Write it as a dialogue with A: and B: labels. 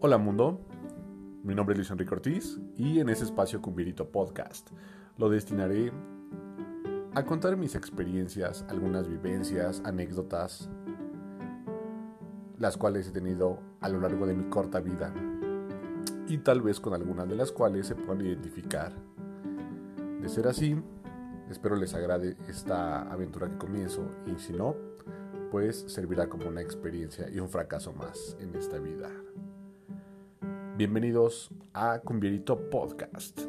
A: Hola mundo, mi nombre es Luis Enrique Ortiz y en ese espacio Cumbirito Podcast lo destinaré a contar mis experiencias, algunas vivencias, anécdotas, las cuales he tenido a lo largo de mi corta vida y tal vez con algunas de las cuales se puedan identificar. De ser así, espero les agrade esta aventura que comienzo y si no, pues servirá como una experiencia y un fracaso más en esta vida. Bienvenidos a Cumbierito Podcast.